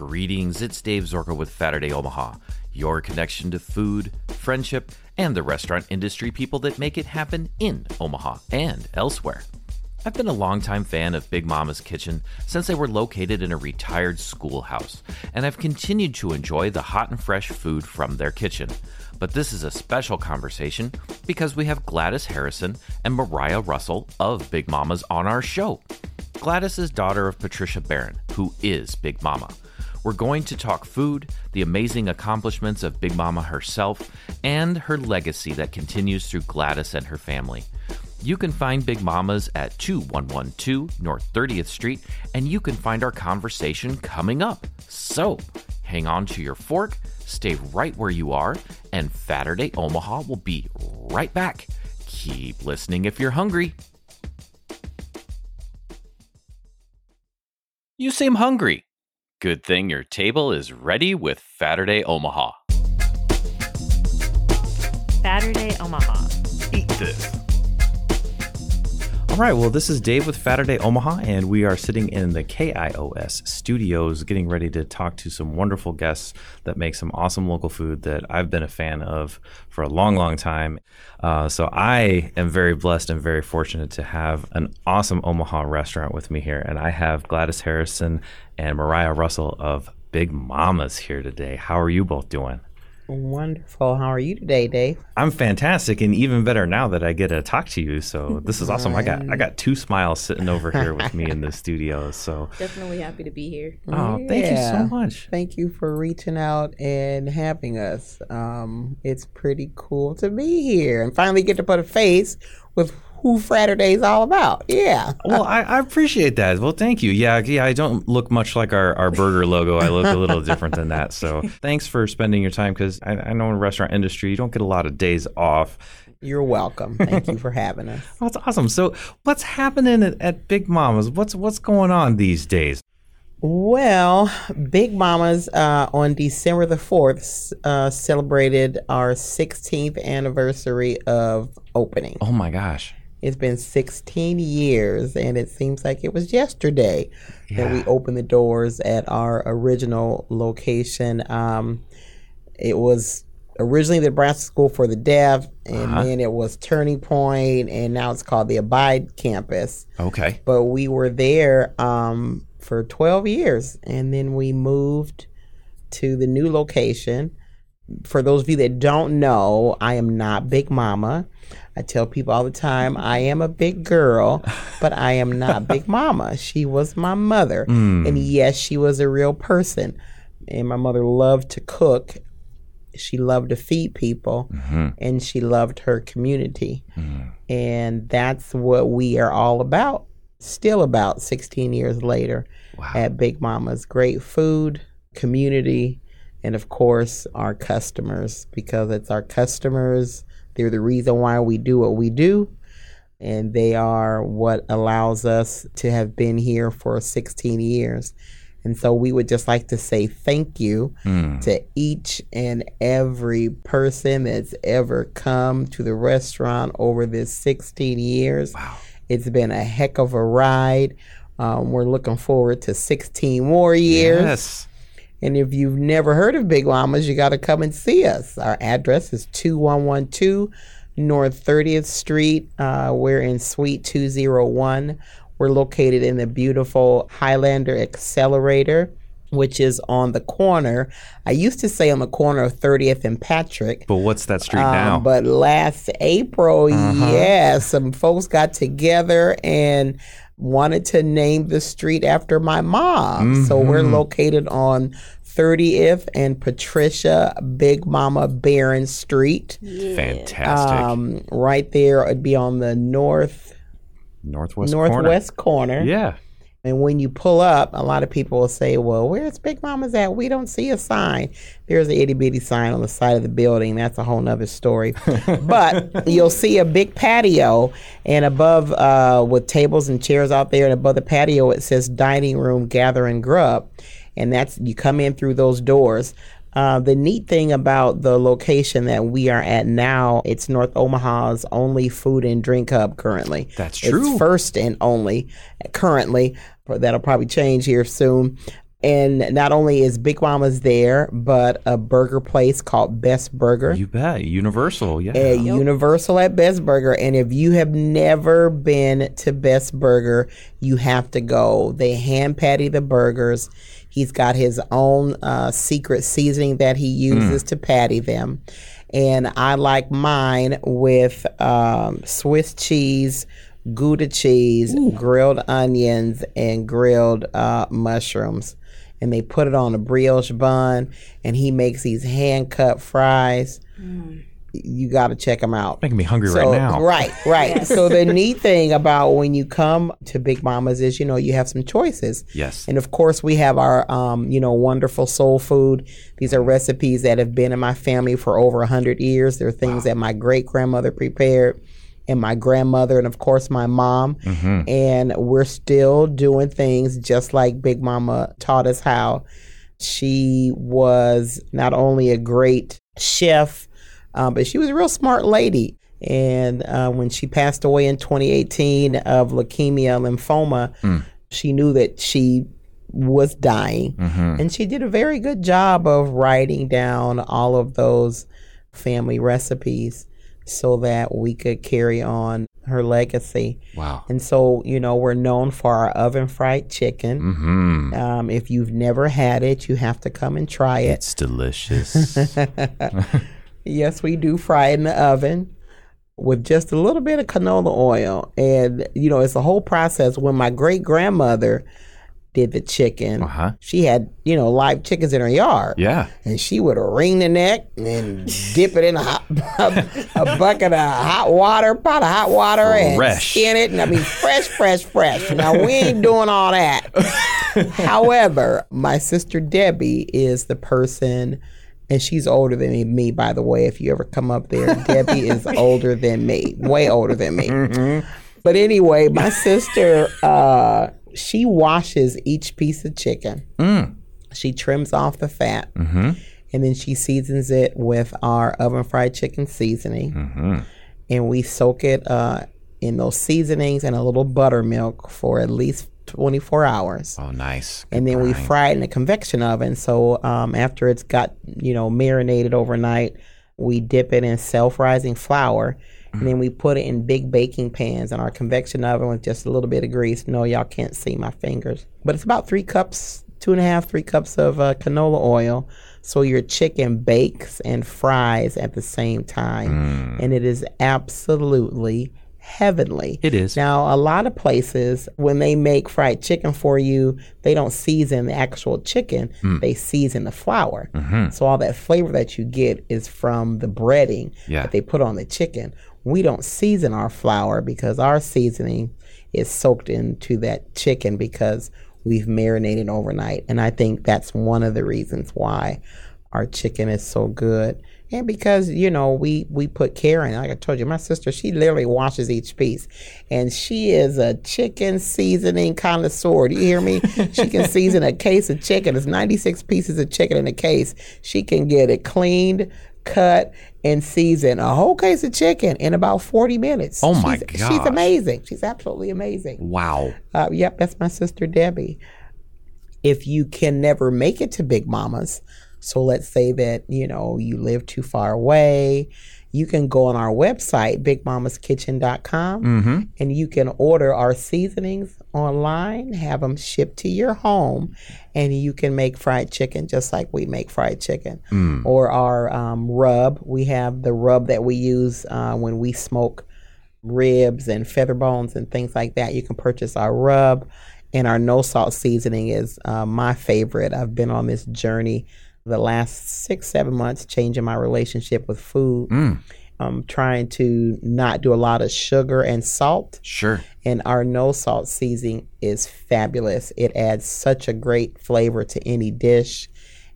Greetings, it's Dave Zorko with Saturday Omaha, your connection to food, friendship, and the restaurant industry people that make it happen in Omaha and elsewhere. I've been a longtime fan of Big Mama's Kitchen since they were located in a retired schoolhouse, and I've continued to enjoy the hot and fresh food from their kitchen. But this is a special conversation because we have Gladys Harrison and Mariah Russell of Big Mama's on our show. Gladys is daughter of Patricia Barron, who is Big Mama. We're going to talk food, the amazing accomplishments of Big Mama herself, and her legacy that continues through Gladys and her family. You can find Big Mama's at 2112 North 30th Street, and you can find our conversation coming up. So, hang on to your fork, stay right where you are, and Saturday Omaha will be right back. Keep listening if you're hungry. You seem hungry. Good thing your table is ready with Saturday Omaha. Saturday Omaha. Eat this. All right, well, this is Dave with Saturday Omaha, and we are sitting in the KIOS studios getting ready to talk to some wonderful guests that make some awesome local food that I've been a fan of for a long, long time. Uh, so I am very blessed and very fortunate to have an awesome Omaha restaurant with me here, and I have Gladys Harrison and Mariah Russell of Big Mamas here today. How are you both doing? Wonderful. How are you today, Dave? I'm fantastic, and even better now that I get to talk to you. So this is awesome. I got I got two smiles sitting over here with me in the studio. So Definitely happy to be here. oh, thank you so much. Thank you for reaching out and having us. Um, it's pretty cool to be here and finally get to put a face with who Fraterday's all about. Yeah. Well, I, I appreciate that. Well, thank you. Yeah, yeah. I don't look much like our, our burger logo. I look a little different than that. So thanks for spending your time because I, I know in the restaurant industry you don't get a lot of days off. You're welcome. Thank you for having us. That's awesome. So what's happening at, at Big Mama's? What's what's going on these days? Well, Big Mama's uh, on December the 4th uh, celebrated our 16th anniversary of opening. Oh my gosh. It's been 16 years, and it seems like it was yesterday that we opened the doors at our original location. Um, it was originally the Nebraska School for the Deaf, and then it was Turning Point, and now it's called the Abide Campus. Okay. But we were there um, for 12 years, and then we moved to the new location. For those of you that don't know, I am not Big Mama. I tell people all the time, I am a big girl, but I am not Big Mama. She was my mother. Mm. And yes, she was a real person. And my mother loved to cook. She loved to feed people. Mm-hmm. And she loved her community. Mm-hmm. And that's what we are all about. Still about 16 years later at Big Mama's. Great food, community, and of course, our customers, because it's our customers. They're the reason why we do what we do. And they are what allows us to have been here for 16 years. And so we would just like to say thank you to each and every person that's ever come to the restaurant over this 16 years. Wow. It's been a heck of a ride. Um, we're looking forward to 16 more years. Yes. And if you've never heard of Big Mamas, you got to come and see us. Our address is 2112 North 30th Street. Uh, we're in Suite 201. We're located in the beautiful Highlander Accelerator, which is on the corner. I used to say on the corner of 30th and Patrick. But what's that street Um, now? But last April, yeah, some folks got together and wanted to name the street after my mom. So we're located on 30th and Patricia Big Mama Barron Street. Fantastic. Um, right there, it'd be on the north Northwest corner. northwest corner. Yeah. And when you pull up, a lot of people will say, Well, where's Big Mama's at? We don't see a sign. There's an itty bitty sign on the side of the building. That's a whole nother story. but you'll see a big patio, and above, uh, with tables and chairs out there, and above the patio, it says dining room, gather and grub. And that's, you come in through those doors. Uh, the neat thing about the location that we are at now, it's North Omaha's only food and drink hub currently. That's It's true. first and only currently. but That'll probably change here soon. And not only is Big Mama's there, but a burger place called Best Burger. You bet. Universal. Yeah. at Universal at Best Burger. And if you have never been to Best Burger, you have to go. They hand patty the burgers. He's got his own uh, secret seasoning that he uses to patty them. And I like mine with um, Swiss cheese, Gouda cheese, grilled onions, and grilled uh, mushrooms. And they put it on a brioche bun, and he makes these hand cut fries. You got to check them out. Making me hungry So, right now. Right, right. So the neat thing about when you come to Big Mama's is, you know, you have some choices. Yes. And of course, we have our, um, you know, wonderful soul food. These are recipes that have been in my family for over a hundred years. They're things that my great grandmother prepared, and my grandmother, and of course my mom. And we're still doing things just like Big Mama taught us how. She was not only a great chef, um, but she was a real smart lady. And uh, when she passed away in 2018 of leukemia, lymphoma, she knew that she was dying. And she did a very good job of writing down all of those family recipes so that we could carry on her legacy. Wow. And so, you know, we're known for our oven fried chicken. Mm-hmm. Um, if you've never had it, you have to come and try it. It's delicious. Yes, we do fry it in the oven with just a little bit of canola oil. And, you know, it's a whole process. When my great grandmother did the chicken, Uh-huh. she had, you know, live chickens in her yard. yeah. And she would wring the neck and dip it in a, hot, a bucket of hot water, pot of hot water, and Fresh. skin it. And I mean, fresh, fresh, fresh. Now, we ain't doing all that. However, my sister Debbie is the person, and she's older than me, by the way. If you ever come up there, Debbie is older than me, way older than me. But anyway, my sister, uh, she washes each piece of chicken. She trims off the fat, and then she seasons it with our oven fried chicken seasoning, and we soak it uh, in those seasonings and a little buttermilk for at least 24 hours Oh, nice. and then we fry it in a convection oven. So um, after it's got you know marinated overnight, we dip it in self-rising flour, and then we put it in big baking pans in our convection oven with just a little bit of grease. No, y'all can't see my fingers, but it's about three cups, two and a half, three cups of uh, canola oil. So your chicken bakes and fries at the same time, and it is absolutely heavenly. It is. Now, a lot of places, when they make fried chicken for you, they don't season the actual chicken, Mm. they season the flour. So, all that flavor that you get is from the breading Yeah. that they put on the chicken. We don't season our flour because our seasoning is soaked into that chicken because we've marinated overnight. And I think that's one of the reasons why our chicken is so good. And because, you know, we we put care in. Like I told you, my sister, she literally washes each piece. And she is a chicken seasoning connoisseur. Do you hear me? she can season a case of chicken. It's 96 pieces of chicken in a case. She can get it cleaned, cut, and season a whole case of chicken in about 40 minutes. Oh, my she's, She's amazing. She's absolutely amazing. Wow. Uh, yep, that's my sister Debbie. If you can never make it to Big Mama's, so let's say that you know you live too far away, you can go on our website bigmamaskitchen.com and you can order our seasonings online, have them shipped to your home, and you can make fried chicken just like we make fried chicken. Or our um, rub, we have the rub that we use uh, when we smoke ribs and feather bones and things like that. You can purchase our rub, and our no salt seasoning is uh, my favorite. I've been on this journey the last six, seven months, changing my relationship with food. I'm trying to not do a lot of sugar and salt. Sure. And our no salt seasoning is fabulous. It adds such a great flavor to any dish,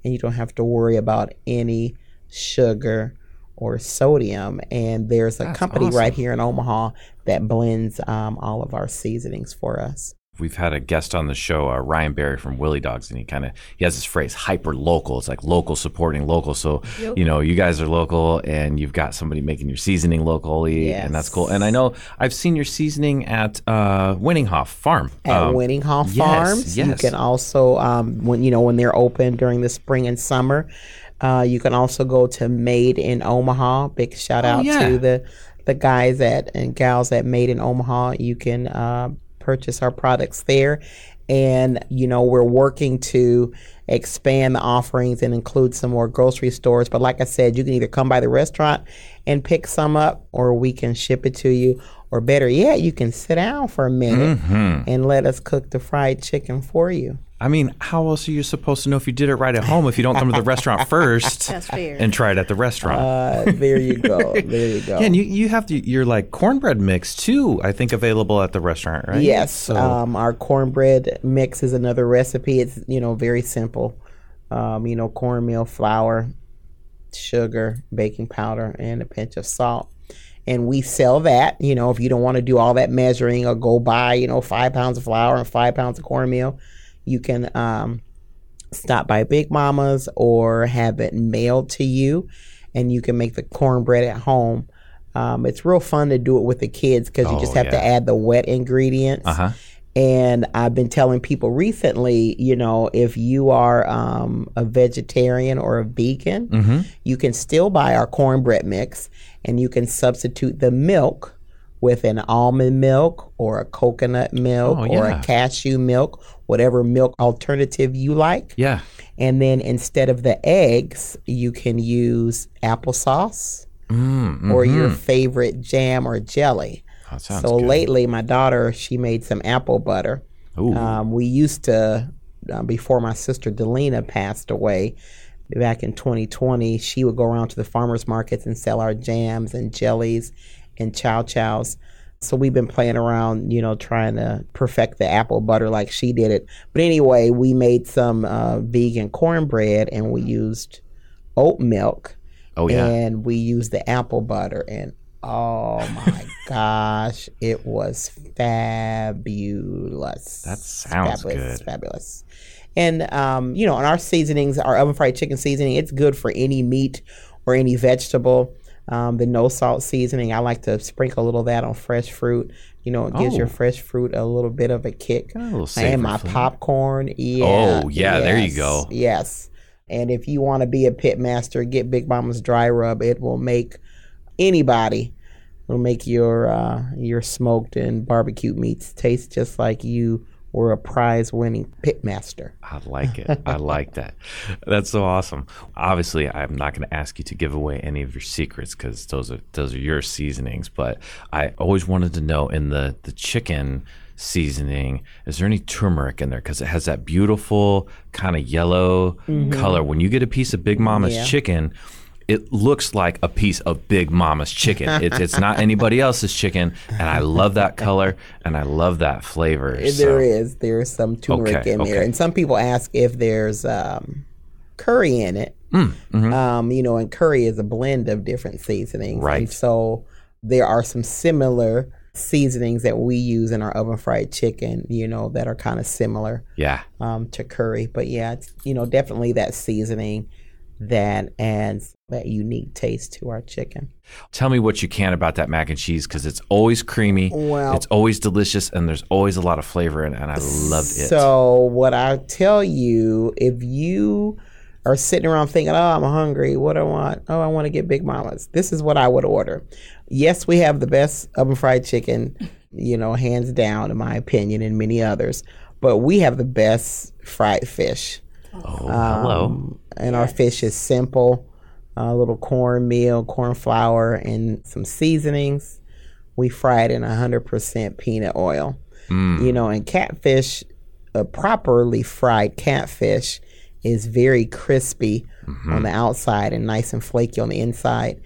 and you don't have to worry about any sugar or sodium. And there's a That's company awesome. right here in Omaha that blends um, all of our seasonings for us. We've had a guest on the show, uh, Ryan Barry from Willie Dogs, and he kind of he has this phrase hyper local. It's like local supporting local. So you know, you guys are local, and you've got somebody making your seasoning locally, and that's cool. And I know I've seen your seasoning at uh, Wenninghoff Farm. at Um, Wenninghoff yes, Farms. You can also, um, when you know, when they're open during the spring and summer, uh, you can also go to Made in Omaha. Big shout out Oh, yeah. to the the guys at and gals at Made in Omaha. You can uh, purchase our products there, and you know we're working to expand the offerings and include some more grocery stores. But like I said, you can either come by the restaurant and pick some up, or we can ship it to you. Or better yet, you can sit down for a minute Mm-hmm. and let us cook the fried chicken for you. I mean, how else are you supposed to know if you did it right at home if you don't come to the restaurant first and try it at the restaurant? Uh, there you go. There you go. yeah, and you, you have the, your like cornbread mix too. I think available at the restaurant, right? Yes, So um, our cornbread mix is another recipe. It's you know very simple. Um, you know, cornmeal, flour, sugar, baking powder, and a pinch of salt. And we sell that. You know, if you don't want to do all that measuring or go buy you know five pounds of flour and five pounds of cornmeal, you can um, stop by Big Mama's or have it mailed to you, and you can make the cornbread at home. Um, it's real fun to do it with the kids because you Oh, just have to add the wet ingredients. Uh-huh. And I've been telling people recently, you know, if you are um, a vegetarian or a vegan, Mm-hmm. you can still buy our cornbread mix and you can substitute the milk with an almond milk or a coconut milk Oh, or yeah. a cashew milk, whatever milk alternative you like. Yeah. And then instead of the eggs, you can use applesauce Mm, or your mhm. favorite jam or jelly. That sounds So good. lately, my daughter she made some apple butter. Um, we used to uh, before my sister Delina passed away back in 2020. She would go around to the farmers markets and sell our jams and jellies and chow chows. So we've been playing around, you know, trying to perfect the apple butter like she did it. But anyway, we made some uh, vegan cornbread and we used oat milk oh yeah. and we used the apple butter and oh my gosh it was fabulous That sounds fabulous, good. fabulous and um, you know and our seasonings our oven fried chicken seasoning it's good for any meat or any vegetable um, the no salt seasoning i like to sprinkle a little of that on fresh fruit you know it gives your Oh. fresh fruit a little bit of a kick a and my flavor. popcorn yeah Oh, yeah, there you go. yes and if you want to be a pit master get big mama's dry rub it will make anybody it will make your uh, your smoked and barbecued meats taste just like you were a prize winning pitmaster. I like it. I like that. That's so awesome. Obviously, I'm not going to ask you to give away any of your secrets because those are those are your seasonings. But I always wanted to know in the the chicken seasoning, is there any turmeric in there? Because it has that beautiful kind of yellow color. When you get a piece of Big Mama's Mm-hmm. Yeah. chicken. It looks like a piece of Big Mama's chicken. It's, it's not anybody else's chicken, and I love that color and I love that flavor. There so- is there is some turmeric Okay, in there, okay. and some people ask if there's um, curry in it. Mm, mhm. Um, you know, and curry is a blend of different seasonings, Right. And so there are some similar seasonings that we use in our oven fried chicken. You know, that are kind of similar yeah. um, to curry. But yeah, it's you know definitely that seasoning that adds that unique taste to our chicken. Tell me what you can about that mac and cheese because it's always creamy. Well- it's always delicious, and there's always a lot of flavor, and, and I love it. So what I tell you, if you are sitting around thinking, "Oh, I'm hungry. What do I want? Oh, I want to get Big Mama's." This is what I would order. Yes, we have the best oven fried chicken, you know, hands down, in my opinion, and many others. But we have the best fried fish. oh, hello. Um, And our fish is simple a little cornmeal, corn flour, and some seasonings. We fry it in 100% peanut oil. Mm. You know, and catfish, a properly fried catfish, is very crispy Mm-hmm. on the outside and nice and flaky on the inside.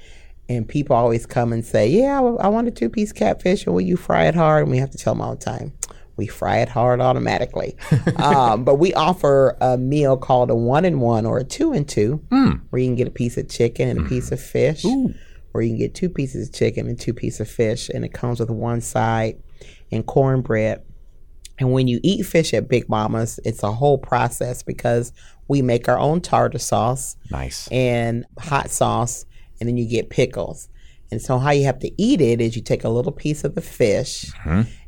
And people always come and say, Yeah, I I want a two piece catfish. And will you fry it hard? And we have to tell them all the time, We fry it hard automatically. um, but we offer a meal called a one in one or a two in two, Mm. where you can get a piece of chicken and a piece of fish, Ooh. or you can get two pieces of chicken and two pieces of fish. And it comes with one side and cornbread. And when you eat fish at Big Mama's, it's a whole process because we make our own tartar sauce Nice. and hot sauce, and then you get pickles. And so, how you have to eat it is you take a little piece of the fish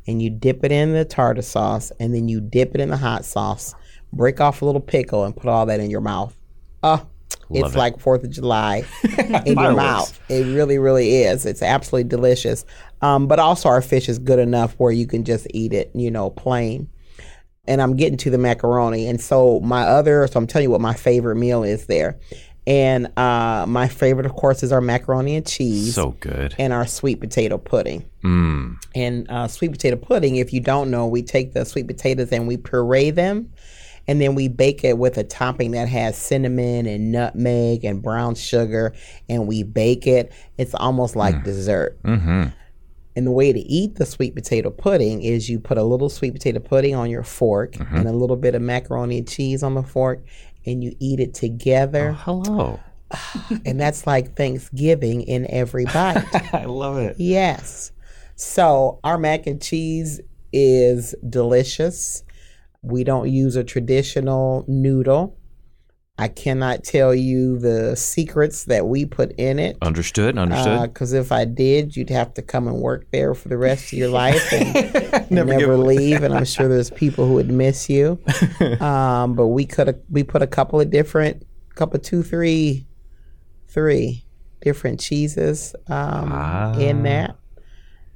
and you dip it in the tartar sauce, and then you dip it in the hot sauce, break off a little pickle, and put all that in your mouth. Oh, Love it's it. like Fourth of July in your mouth. It really, really is. It's absolutely delicious. Um, but also, our fish is good enough where you can just eat it, you know, plain and I'm getting to the macaroni. And so my other, so I'm telling you what my favorite meal is there. And uh, my favorite, of course, is our macaroni and cheese So good. and our sweet potato pudding. Mm. And uh, sweet potato pudding, if you don't know, we take the sweet potatoes and we puree them. And then we bake it with a topping that has cinnamon and nutmeg and brown sugar. And we bake it. It's almost like dessert. Mm-hmm. And the way to eat the sweet potato pudding is you put a little sweet potato pudding on your fork and a little bit of macaroni and cheese on the fork, and you eat it together. Oh, hello. And that's like Thanksgiving in every bite. I love it. yes. So our mac and cheese is delicious. We don't use a traditional noodle. I cannot tell you the secrets that we put in it. Understood. Understood. Because if I did, you'd have to come and work there for the rest of your life and Never never, leave. And I'm sure there's people who would miss you. Um, but we could we put a couple of different, couple two, three, three different cheeses um, Ah. in that.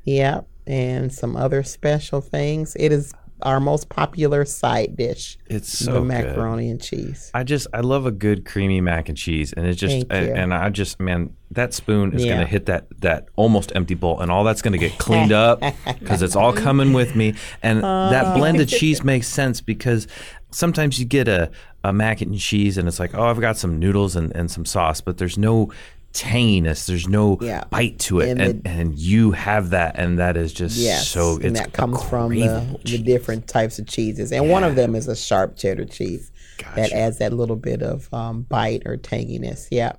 Yep, and some other special things. It is our most popular side dish. it's so the good. macaroni and cheese. I just I love a good creamy mac and cheese, and it just I- and I just man that spoon is Yeah. gonna hit that that almost empty bowl, and all that's gonna get cleaned up because it's all coming with me, and that oh. blended cheese makes sense because sometimes you get a a mac and cheese, and it's like oh I've got some noodles and and some sauce, but there's no tanginess, there's no Yeah. bite to it, And and and, you have that, and that is just Yes, so and that comes from the, the different types of cheeses, and one of them is a sharp cheddar cheese that adds that little bit of um, bite or tanginess. Yeah,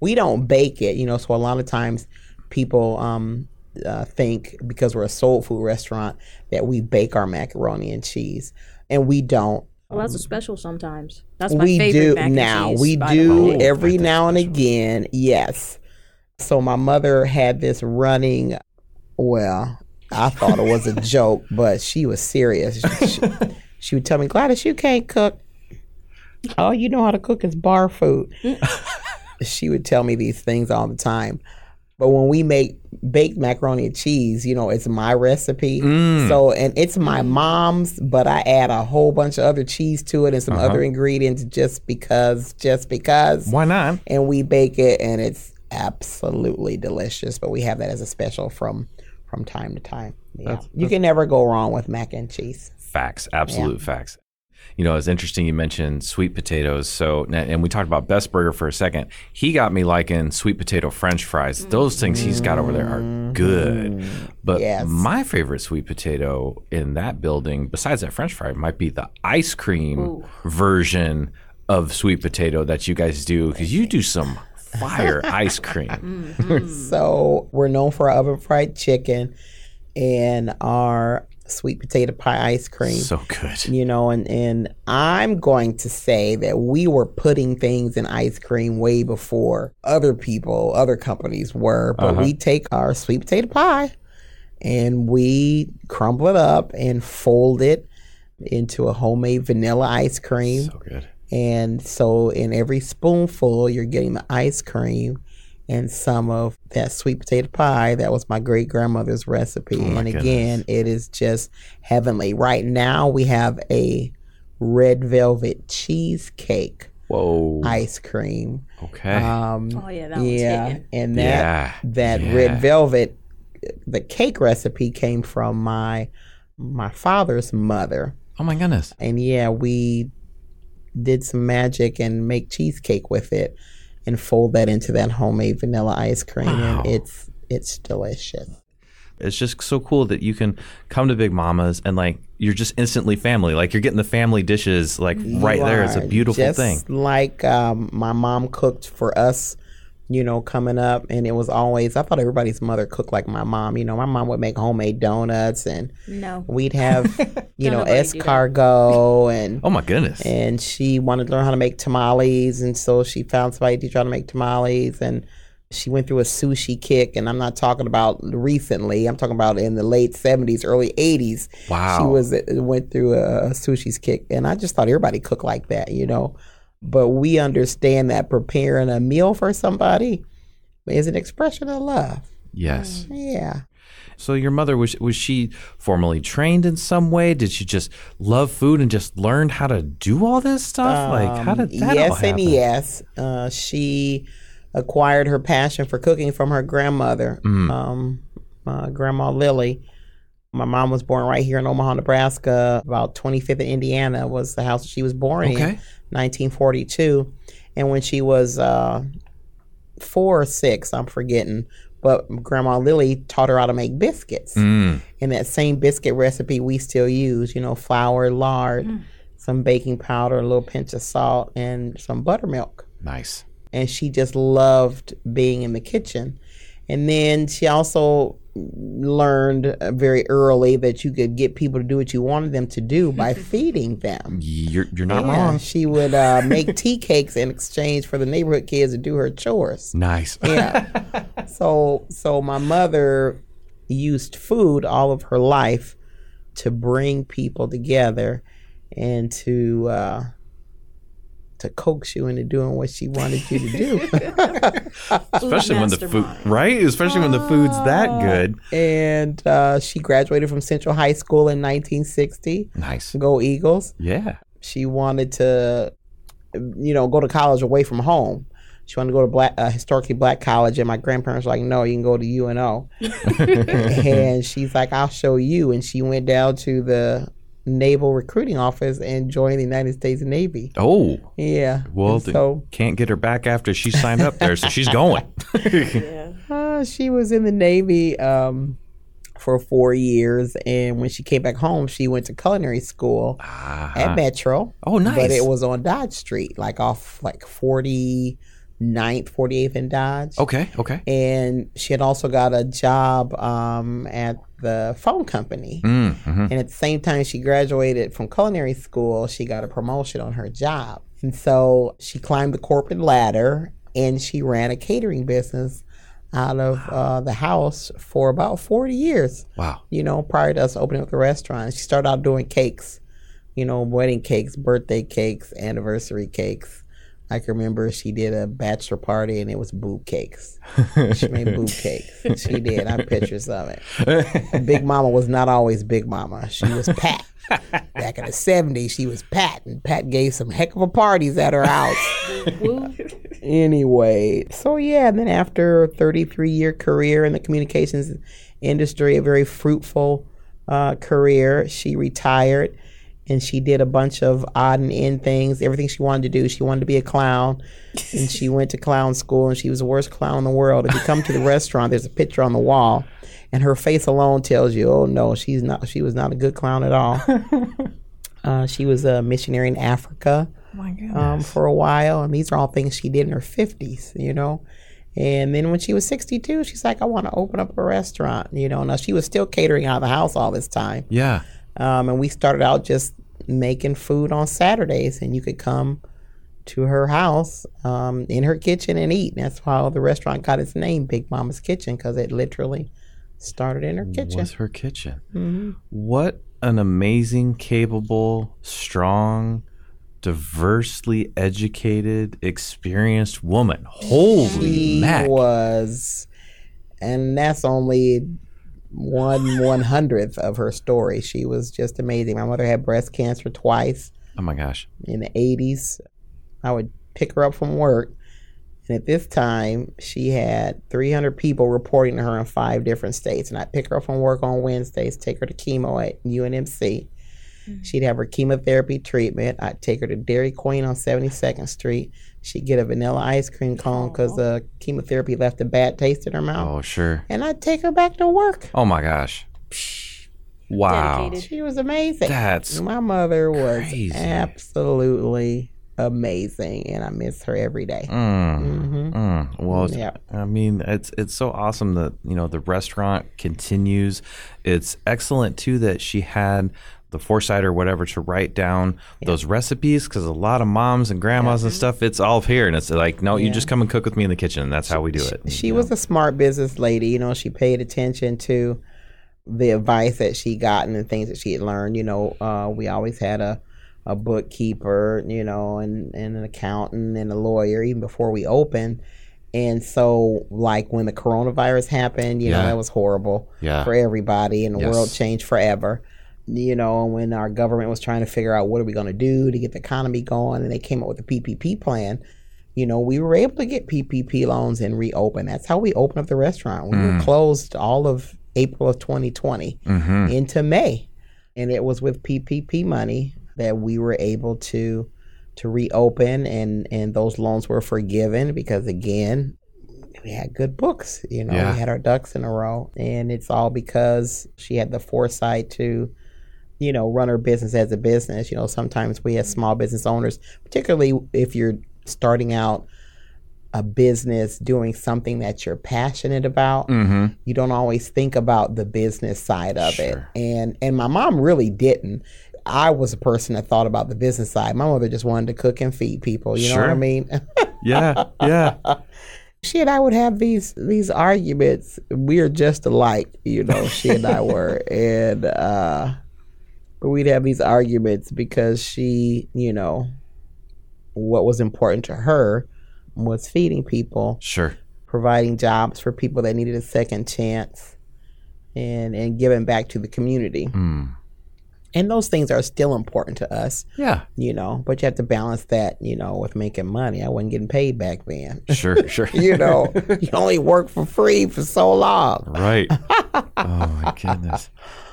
we don't bake it, you know. So a lot of times people um, uh, think because we're a soul food restaurant that we bake our macaroni and cheese, and we don't. Well, that's a special sometimes. That's my we favorite do mac and now. cheese, we by the do way. every that is now and again. Yes. So my mother had this running. Well, I thought it was a joke, but she was serious. She, she would tell me, Gladys, you can't cook. All you know how to cook is bar food. Mm. she would tell me these things all the time. But when we make baked macaroni and cheese, you know, it's my recipe. Mm. So, and it's my mom's, but I add a whole bunch of other cheese to it and some Uh-huh. other ingredients just because, just because. Why not? And we bake it and it's absolutely delicious. But we have that as a special from from time to time. Yeah. you can never go wrong with mac and cheese. Facts, absolute facts. You know, it's interesting you mentioned sweet potatoes. So, and we talked about Best Burger for a second. He got me liking sweet potato French fries. Those things he's got over there are good. Mm. But Yes. my favorite sweet potato in that building, besides that French fry, might be the ice cream version of sweet potato that you guys do because you do some fire ice cream. Mm-hmm. So we're known for our oven fried chicken and our sweet potato pie ice cream. So good. you know, and, and I'm going to say that we were putting things in ice cream way before other people, other companies were. But uh-huh. we take our sweet potato pie and we crumble it up and fold it into a homemade vanilla ice cream. So good. And so in every spoonful, you're getting the ice cream and some of that sweet potato pie. That was my great grandmother's recipe. Oh and again, it is just heavenly. Right now, we have a red velvet cheesecake Whoa. ice cream. Okay. Um, Oh yeah, that one's yeah, hitting. and that Yeah, that yeah. red velvet, the cake recipe came from my my father's mother. oh my goodness. and yeah, we did some magic and make cheesecake with it and fold that into that homemade vanilla ice cream Wow. and it's it's delicious. It's just so cool that you can come to Big Mama's and like you're just instantly family. Like you're getting the family dishes like right there. It's a beautiful Just thing. Like um, my mom cooked for us you know, coming up. And it was always, I thought everybody's mother cooked like my mom. You know, my mom would make homemade donuts and No. we'd have, you know, nobody do that. escargot and. Oh my goodness. And she wanted to learn how to make tamales, and so she found somebody to try to make tamales. And she went through a sushi kick, and I'm not talking about recently. I'm talking about in the late '70s, early '80s. Wow. she was uh, went through a, a sushi's kick, and I just thought everybody cooked like that, you know. But we understand that preparing a meal for somebody is an expression of love. yes. Yeah. So your mother was was she formally trained in some way? Did she just love food and just learned how to do all this stuff? like how did that all Um, yes happen? and yes. Uh, she acquired her passion for cooking from her grandmother, Mm. um, uh, Grandma Lily. My mom was born right here in Omaha, Nebraska. About 25th in Indiana was the house she was born in, 1942. And when she was uh, four or six, I'm forgetting, but Grandma Lily taught her how to make biscuits. Mm. And that same biscuit recipe we still use, you know, flour, lard, some baking powder, a little pinch of salt, and some buttermilk. Nice. And she just loved being in the kitchen. And then she also learned uh, very early that you could get people to do what you wanted them to do by feeding them. You're you're not Yeah, wrong. she would uh, make tea cakes in exchange for the neighborhood kids to do her chores. Nice. Yeah. so so my mother used food all of her life to bring people together and to uh to coax you into doing what she wanted you to do. Especially when the food right? Especially when the food's that good. and uh, she graduated from Central High School in 1960. Nice. Go Eagles. Yeah. She wanted to, you know, go to college away from home. She wanted to go to black, uh, historically black college, and my grandparents were like, "No, you can go to UNO." and she's like, "I'll show you." And she went down to the Naval Recruiting Office and joined the United States Navy. Oh. Yeah. Well, so can't get her back after she signed up there, so she's going. Yeah. uh, she was in the Navy um, for four years, and when she came back home, she went to culinary school Ah. at Metro. Oh, nice. But it was on Dodge Street, like off like 49th, 48th and Dodge. Okay, okay. And she had also got a job um, at the phone company. Mm, hmm And at the same time she graduated from culinary school, she got a promotion on her job. And so she climbed the corporate ladder and she ran a catering business out of uh, the house for about 40 years Wow. you know, prior to us opening up the restaurant. She started out doing cakes, you know, wedding cakes, birthday cakes, anniversary cakes. I can remember she did a bachelor party and it was boob cakes. She made boob cakes. She did. I have pictures of it. Big Mama was not always Big Mama. She was Pat. Back in the 70s, she was Pat, and Pat gave some heck of a parties at her house anyway so yeah and then after a 33 year career in the communications industry a very fruitful uh, career she retired and she did a bunch of odd and end things everything she wanted to do she wanted to be a clown and she went to clown school and she was the worst clown in the world if you come to the restaurant there's a picture on the wall and her face alone tells you oh no she's not she was not a good clown at all uh, she was a missionary in africa um, for a while. And these are all things she did in her 50s, you know. And then when she was 62, she's like, I want to open up a restaurant, you know. Now, she was still catering out of the house all this time. Yeah. Um, and we started out just making food on Saturdays, and you could come to her house um, in her kitchen and eat. And that's how the restaurant got its name, Big Mama's Kitchen, because it literally started in her kitchen. Was her kitchen. hmm What an amazing, capable, strong, diversely educated, experienced woman. Holy She mac. was, and that's only one one hundredth of her story. She was just amazing. My mother had breast cancer twice Oh my gosh. in the eighties. I would pick her up from work, and at this time she had three hundred people reporting to her in five different states. And I'd pick her up from work on Wednesdays, take her to chemo at UNMC. Mm-hmm. She'd have her chemotherapy treatment. I'd take her to Dairy Queen on 72nd Street. She'd get a vanilla ice cream cone because the chemotherapy left a bad taste in her mouth. Oh, sure. And I'd take her back to work. Oh my gosh. Wow. Dedicated. She was amazing. That's My mother was crazy. absolutely amazing, and I miss her every day. Mm. Mm. Well, Yeah. I mean, it's it's so awesome that you know the restaurant continues. It's excellent too that she had the foresight or whatever to write down those recipes because a lot of moms and grandmas and stuff, it's all here, and it's like, no, you just come and cook with me in the kitchen, and that's how we do it. She you was know? a smart business lady. You know, she paid attention to the advice that she gotten and the things that she had learned. You know, uh, we always had a, a bookkeeper, you know, and, and an accountant and a lawyer even before we opened. And so, like when the coronavirus happened, you know, that was horrible Yeah. for everybody, and the world changed forever. You know, when our government was trying to figure out what are we going to do to get the economy going, and they came up with the PPP plan you know, we were able to get PPP loans and reopen. That's how we opened up the restaurant. We were closed all of April of 2020 Mhm. into May, and it was with PPP money that we were able to to reopen, and and those loans were forgiven because again. We had good books, you know. Yeah. We had our ducks in a row, and it's all because she had the foresight to, you know, run her business as a business. You know, sometimes we as small business owners, particularly if you're starting out a business doing something that you're passionate about, Mhm. you don't always think about the business side of it. And and my mom really didn't. I was a person that thought about the business side. My mother just wanted to cook and feed people. You know what I mean? Yeah, yeah. she and I would have these these arguments. We are just alike, you know. She and I were, and uh, but we'd have these arguments because she, you know, what was important to her was feeding people, Sure. providing jobs for people that needed a second chance, and and giving back to the community. Mm. And those things are still important to us, Yeah. you know. But you have to balance that, you know, with making money. I wasn't getting paid back then. Sure, sure. you know, you only work for free for so long. Right. Oh my goodness.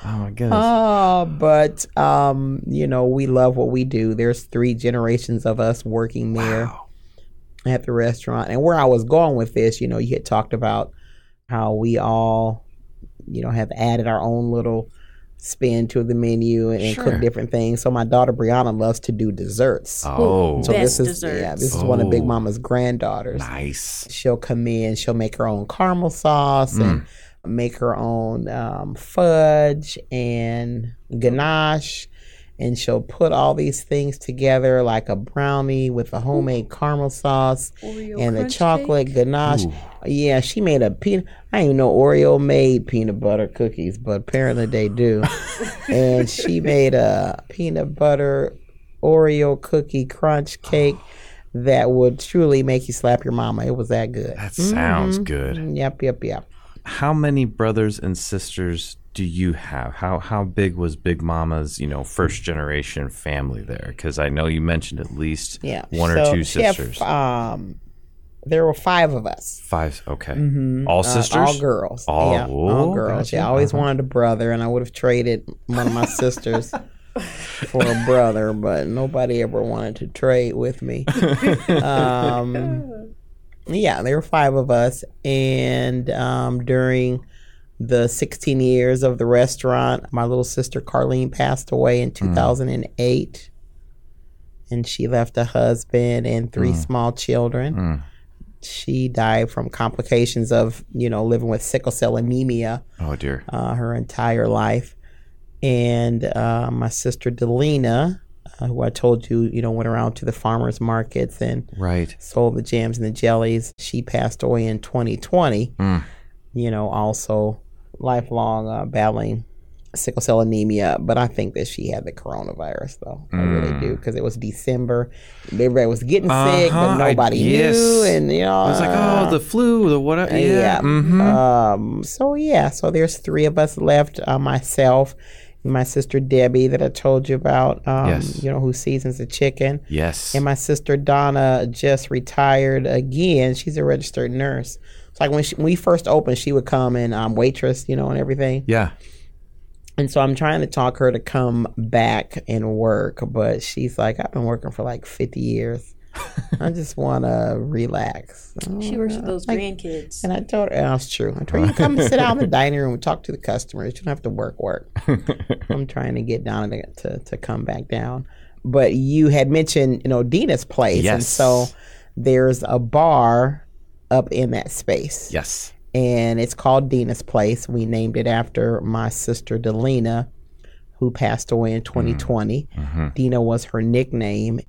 Oh my goodness. Uh, but um, you know, we love what we do. There's three generations of us working there Wow. at the restaurant. And where I was going with this, you know, you had talked about how we all, you know, have added our own little spin to the menu and, and Sure. cook different things. So my daughter Brianna loves to do desserts. Oh, so Best this is desserts. yeah, this is one of Big Oh. Mama's granddaughters. nice. she'll come in, she'll make her own caramel sauce and make her own um, fudge and ganache. And she'll put all these things together like a brownie with a homemade caramel sauce Oreo and the chocolate cake? ganache. Yeah, she made a peanut. I didn't even know Oreo made peanut butter cookies, but apparently they do. and she made a peanut butter Oreo cookie crunch cake that would truly make you slap your mama. It was that good. That sounds Mm-hmm. good. Yep, yep, yep. How many brothers and sisters do you have? How how big was Big Mama's, you know, first generation family there? Because I know you mentioned at least Yeah. one or two sisters. um, there were five of us. Five. Okay. All Uh, sisters. all girls. All- yeah, all girls. gotcha. Yeah, I always Uh-huh. wanted a brother, and I would have traded one of my sisters for a brother, but nobody ever wanted to trade with me. um, yeah, there were five of us, and um, during the 16 years of the restaurant, my little sister Carlene passed away in 2008, and she left a husband and three small children Mm. She died from complications of you know living with sickle cell anemia Oh dear. uh, her entire life and uh, my sister delina uh, who i told you you know went around to the farmers markets and Right. sold the jams and the jellies she passed away in 2020 Mm. you know also lifelong uh, battling sickle cell anemia but i think that she had the coronavirus though i really do because it was december everybody was getting sick Uh-huh, but I- nobody yes. knew and you know I was like, uh, oh, the flu, the what? Yeah. yeah. mhm. Um, so yeah, so there's three of us left. Uh, myself, my sister Debbie that I told you about. Um, Yes. You know who seasons the chicken, yes. and my sister Donna just retired again. She's a registered nurse. It's like when, she, when we first opened, she would come and um, waitress, you know, and everything. yeah. And so I'm trying to talk her to come back and work, but she's like, I've been working for like 50 years. I just want to relax. She works with those Like- grandkids. And I told her, that's true. I told her, you come sit down in the dining room and talk to the customers. You don't have to work, work. I'm trying to get down to, to, to come back down. but you had mentioned, you know, Dina's place. And so there's a bar up in that space. Yes. And it's called Dina's Place. We named it after my sister Delina, who passed away in mm-hmm. 2020. Mm-hmm. Dina was her nickname.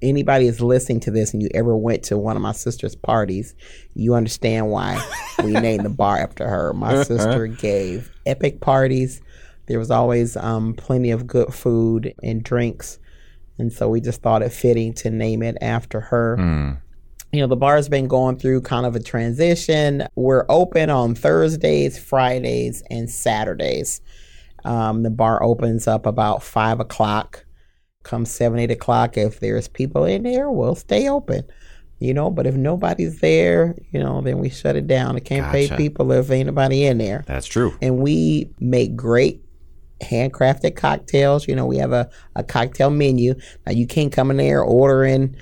Anybody is listening to this and you ever went to one of my sister's parties, you understand why we named the bar after her. My sister gave epic parties. There was always um, plenty of good food and drinks. And so we just thought it fitting to name it after her. Mm. You know, the bar's been going through kind of a transition. We're open on Thursdays, Fridays, and Saturdays. Um, the bar opens up about five o'clock. Come seven, eight o'clock, if there's people in there, we'll stay open. You know, but if nobody's there, you know, then we shut it down. I can't pay people if ain't nobody in there That's true. and we make great handcrafted cocktails. You know, we have a, a cocktail menu. Now you can't come in there ordering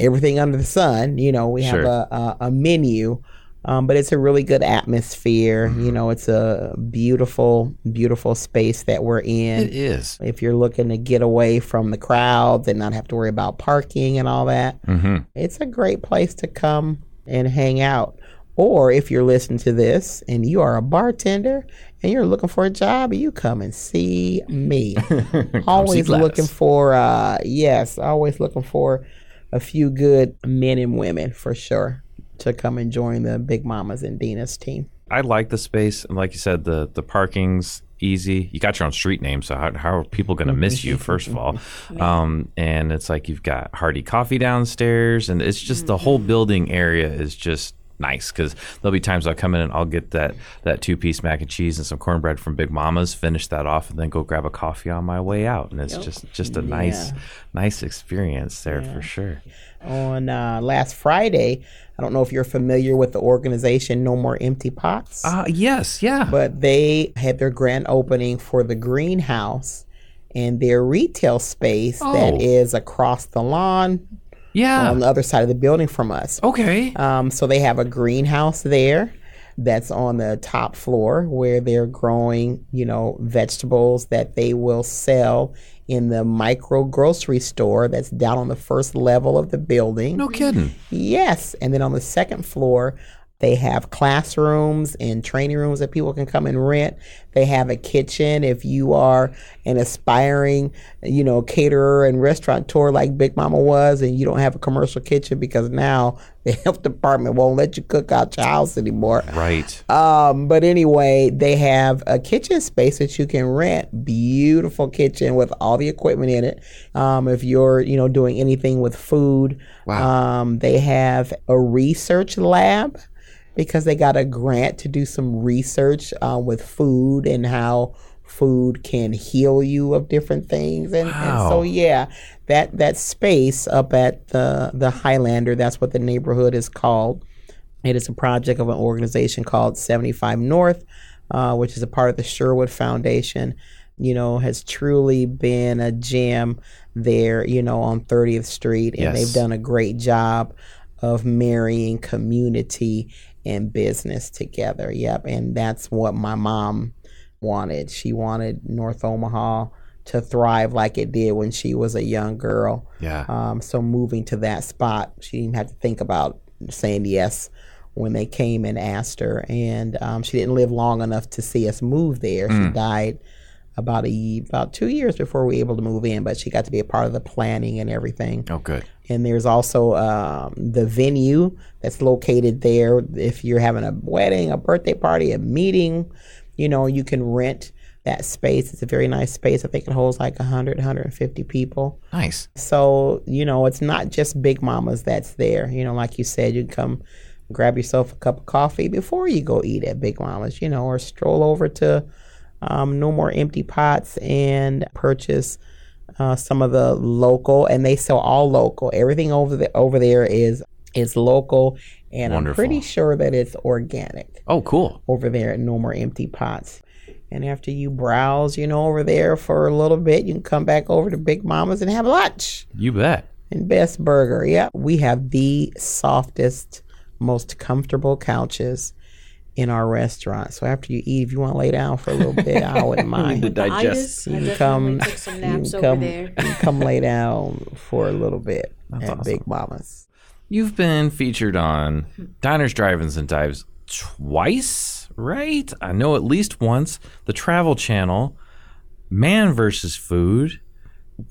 everything under the sun. You know, we have Sure. a, a, a menu. Um, but it's a really good atmosphere. You know, it's a beautiful, beautiful space that we're in. It is. If you're looking to get away from the crowds and not have to worry about parking and all that, Mm-hmm. it's a great place to come and hang out. Or if you're listening to this and you are a bartender and you're looking for a job, you come and see me. always Gladys. looking for, uh, yes, always looking for a few good men and women for sure to come and join the Big Mamas and Dina's team. I like the space, and like you said, the the parking's easy. You got your own street name, so how, how are people going to miss you? First of all, um, and it's like you've got Hardy Coffee downstairs, and it's just the whole building area is just nice because there'll be times I'll come in and I'll get that that two piece mac and cheese and some cornbread from Big Mama's, finish that off, and then go grab a coffee on my way out, and it's just just a nice nice experience there for sure. On uh, last Friday, I don't know if you're familiar with the organization No More Empty Pots. Uh yes, yeah. but they had their grand opening for the greenhouse and their retail space Oh. that is across the lawn yeah. on the other side of the building from us. okay. Um, so they have a greenhouse there that's on the top floor where they're growing, you know, vegetables that they will sell in the micro grocery store that's down on the first level of the building. no kidding. Yes. And then on the second floor, they have classrooms and training rooms that people can come and rent. They have a kitchen if you are an aspiring, you know, caterer and restaurateur like Big Mama was, and you don't have a commercial kitchen because now the health department won't let you cook out your house anymore. Right. Um, but anyway, they have a kitchen space that you can rent. Beautiful kitchen with all the equipment in it. Um, if you're, you know, doing anything with food, Wow. um, they have a research lab because they got a grant to do some research uh, with food and how food can heal you of different things. And, and so, yeah, that that space up at the the Highlander, that's what the neighborhood is called. It is a project of an organization called 75 North, uh, which is a part of the Sherwood Foundation. You know, has truly been a gem there, you know, on 30th Street. And Yes. they've done a great job of marrying community and business together. Yep. And that's what my mom wanted. She wanted North Omaha to thrive like it did when she was a young girl. Yeah. Um, so moving to that spot, she didn't have to think about saying yes when they came and asked her. And um, she didn't live long enough to see us move there. She died about a about two years before we were able to move in, but she got to be a part of the planning and everything. oh, good. And there's also um, the venue that's located there. If you're having a wedding, a birthday party, a meeting, you know, you can rent that space. It's a very nice space. I think it holds like 100, 150 people. Nice. So, you know, it's not just Big Mamas that's there. You know, like you said, you can come grab yourself a cup of coffee before you go eat at Big Mamas, you know, or stroll over to um, No More Empty Pots and purchase uh, some of the local, and they sell all local. Everything over the, over there is is local, and I'm pretty sure that it's organic Oh, cool. over there at No More Empty Pots. And after you browse, you know, over there for a little bit, you can come back over to Big Mama's and have lunch You bet. and Best Burger. Yeah, we have the softest, most comfortable couches in our restaurant. So after you eat, if you want to lay down for a little bit, I wouldn't mind. to digest. I You definitely come, took some you naps over come, there. you come lay down for a little bit at awesome. Big Mama's. You've been featured on Diners, Drive-Ins, and Dives twice, right? I know at least once. The Travel Channel, Man versus Food.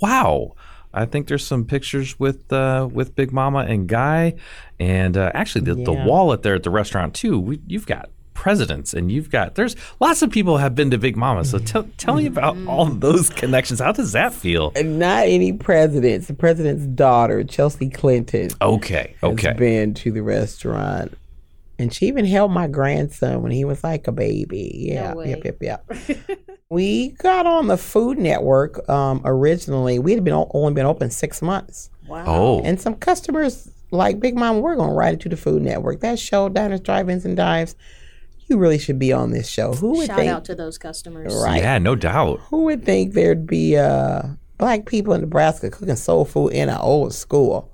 Wow. I think there's some pictures with uh, with Big Mama and Guy, and uh, actually the, the Yeah. wall at there at the restaurant too. We, you've got presidents, and you've got there's lots of people have been to Big Mama. So tell tell me about all those connections. How does that feel? And not any presidents. The president's daughter, Chelsea Clinton, Okay, okay. has been to the restaurant. And she even held my grandson when he was like a baby. Yeah, way. yep, yep, yep. we got on the Food Network um, originally. We had been only been open six months, Wow. Oh, and some customers like Big Mama, we're gonna ride it to the Food Network. That show, Diners, Drive-ins, and Dives. You really should be on this show. Who would Shout think? out to those customers. Right. yeah, no doubt. Who would think there'd be uh, black people in Nebraska cooking soul food in an old school?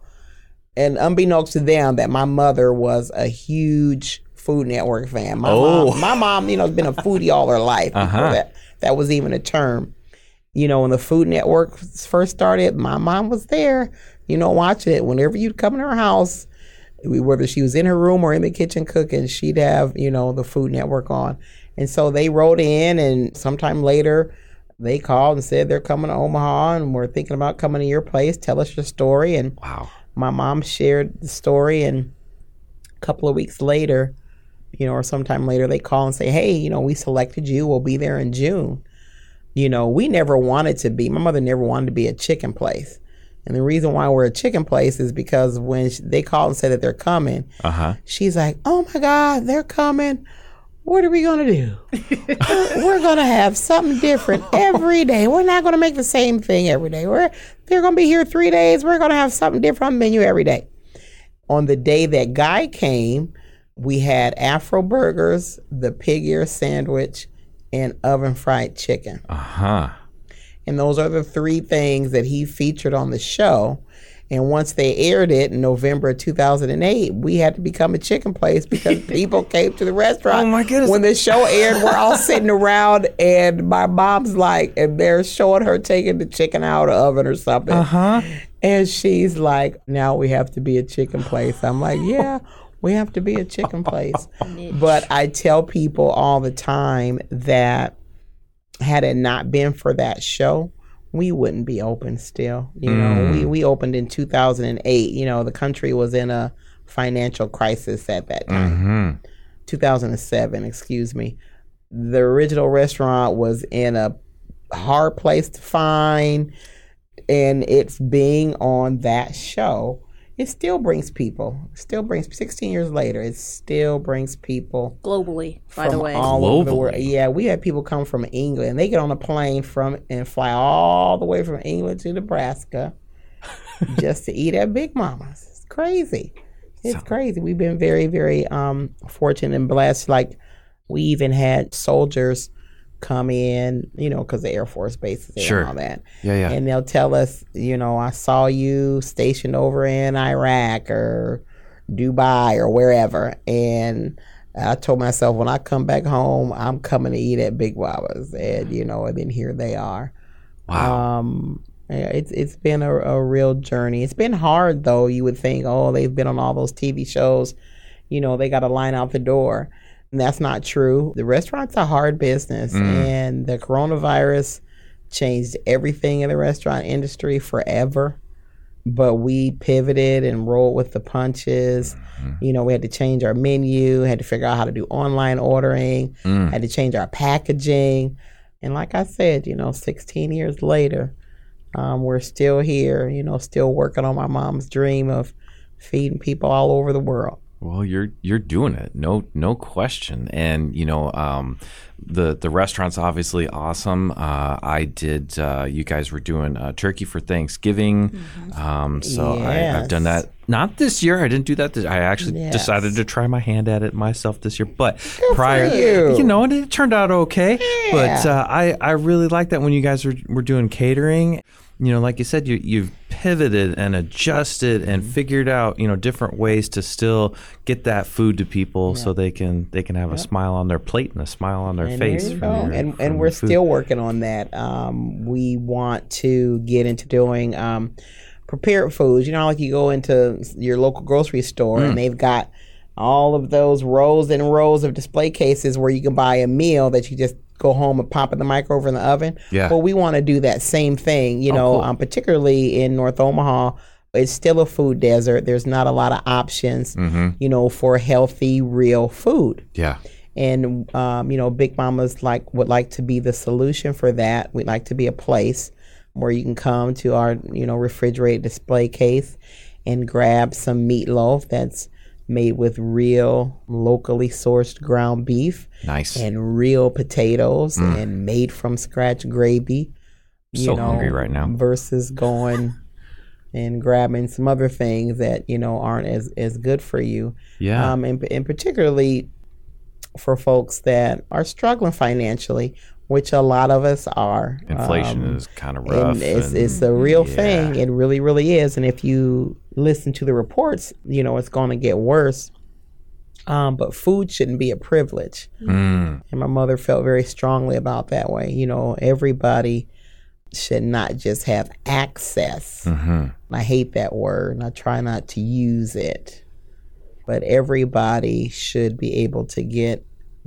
And unbeknownst to them, that my mother was a huge Food Network fan. My Oh. mom, my mom, you know, has been a foodie all her life. before Uh-huh. That that was even a term. You know, when the Food Network first started, my mom was there. You know, watching it. Whenever you'd come in her house, whether she was in her room or in the kitchen cooking, she'd have, you know, the Food Network on. And so they wrote in, and sometime later, they called and said they're coming to Omaha and we're thinking about coming to your place. Tell us your story. And Wow. my mom shared the story, and a couple of weeks later, you know, or sometime later, they call and say, hey, you know, we selected you. We'll be there in June. You know, we never wanted to be, my mother never wanted to be a chicken place. And the reason why we're a chicken place is because when sh- they called and said that they're coming, Uh huh. she's like, "Oh my God, they're coming! What are we gonna do? We're gonna have something different every day. We're not gonna make the same thing every day. We're they're gonna be here three days. We're gonna have something different on the menu every day." On the day that Guy came, we had Afro burgers, the pig ear sandwich, and oven fried chicken. Uh huh. And those are the three things that he featured on the show. And once they aired it in November of 2008, we had to become a chicken place because people came to the restaurant. Oh, my goodness. When the show aired, we're all sitting around, and my mom's like, and they're showing her taking the chicken out of the oven or something. Uh huh. And she's like, now we have to be a chicken place. I'm like, yeah, we have to be a chicken place. but I tell people all the time that had it not been for that show, we wouldn't be open still. You know, we, we opened in 2008. You know, the country was in a financial crisis at that time. hmm 2007, excuse me. The original restaurant was in a hard place to find, and it's being on that show. It still brings people. Still brings 16 years later. It still brings people Globally, by the way. all over the world. Yeah, we had people come from England. They get on a plane from and fly all the way from England to Nebraska just to eat at Big Mama's. It's crazy. It's crazy. We've been very, very um, fortunate and blessed. Like we even had soldiers come in, you know, because the Air Force bases Sure. and all that. Yeah, yeah. And they'll tell us, you know, I saw you stationed over in Iraq or Dubai or wherever. And I told myself, when I come back home, I'm coming to eat at Big Mama's. And, you know, and then here they are. wow. Um, yeah, it's it's been a, a real journey. It's been hard though. You would think, oh, they've been on all those TV shows, you know, they got a line out the door. And that's not true. The restaurant's a hard business, and the coronavirus changed everything in the restaurant industry forever. But we pivoted and rolled with the punches. You know, we had to change our menu, had to figure out how to do online ordering, Mm. had to change our packaging. And like I said, you know, 16 years later, um, we're still here, you know, still working on my mom's dream of feeding people all over the world. Well, you're you're doing it, no no question. And you know, um, the the restaurant's obviously awesome. Uh, I did. Uh, you guys were doing uh, turkey for Thanksgiving, um, so I, I've done that. Not this year. I didn't do that. This, I actually Yes. decided to try my hand at it myself this year. But prior, you. know, and it turned out okay. But uh, I I really like that when you guys were were doing catering. you know, like you said, you you've pivoted and adjusted and Mm-hmm. figured out you know different ways to still get that food to people so they can they can have a smile on their plate and a smile on their And face. there you from go. your- and and we're still working on that. Um, we want to get into doing um, prepared foods. You know, like you go into your local grocery store Mm. and they've got all of those rows and rows of display cases where you can buy a meal that you just go home and pop in the microwave in the oven. Yeah. Well, we want to do that same thing. You Oh, know, cool. um, particularly in North Omaha. It's still a food desert. There's not a lot of options, Mm-hmm. you know, for healthy, real food Yeah. and um, you know big mamas like would like to be the solution for that we'd like to be a place where you can come to our you know refrigerated display case and grab some meatloaf that's made with real locally sourced ground beef Nice. and real potatoes and made from scratch gravy you So hungry right now. versus going and grabbing some other things that you know aren't as as good for you yeah. um, and, and particularly for folks that are struggling financially, which a lot of us are. Inflation Um, is kind of rough. it's, and- it's a real yeah. thing. It really, really is. And if you listen to the reports, you know, it's going to get worse. Um, but food shouldn't be a privilege. Mm, And my mother felt very strongly about that way. You know, everybody should not just have access. mhm. I hate that word and I try not to use it. But everybody should be able to get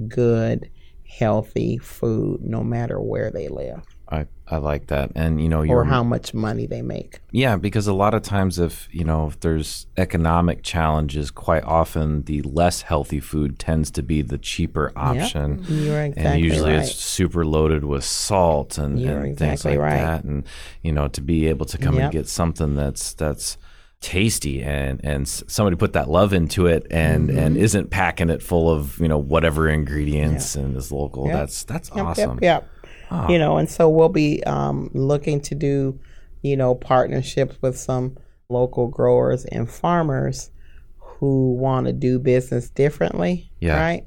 good, healthy food no matter where they live I, I like that. And, you know, or how much money they make. yeah, because a lot of times if, you know, if there's economic challenges, quite often the less healthy food tends to be the cheaper option. You're exactly and usually right. it's super loaded with salt and, and things like right. that. And, you know, to be able to come Yep. and get something that's, that's, tasty and and somebody put that love into it and Mm-hmm. and isn't packing it full of you know whatever ingredients and is local Yep. that's that's Yep, awesome Yep, yep. You know, and so we'll be um, looking to do, you know, partnerships with some local growers and farmers who want to do business differently. Yeah. Right.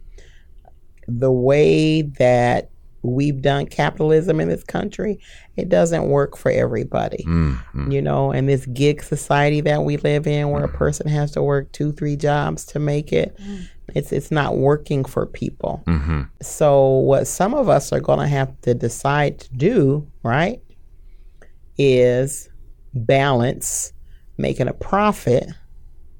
The way that we've done capitalism in this country, it doesn't work for everybody. Mm, mm. You know, and this gig society that we live in, where a person has to work two, three jobs to make it, it's it's not working for people. Mhm. So, what some of us are going to have to decide to do, right, is balance making a profit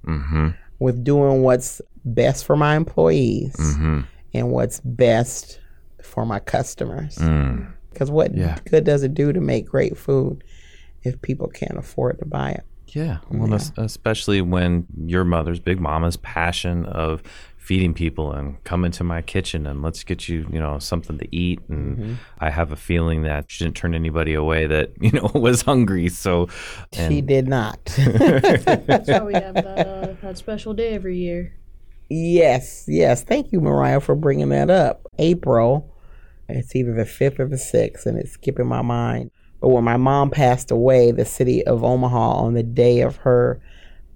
Mhm. with doing what's best for my employees Mhm. and what's best for my customers. Mm. Because what Yeah. good does it do to make great food if people can't afford to buy it? Yeah, well, es- especially when your mother's Big Mama's passion of feeding people and come into my kitchen and let's get you, you know, something to eat. And Mm-hmm. I have a feeling that she didn't turn anybody away that you know was hungry. So, and she did not. That's why we have that, uh, that special day every year. Yes, yes. Thank you, Mariah, for bringing that up. April, it's either the 5th or the 6th, and it's skipping my mind. But when my mom passed away, the city of Omaha, on the day of her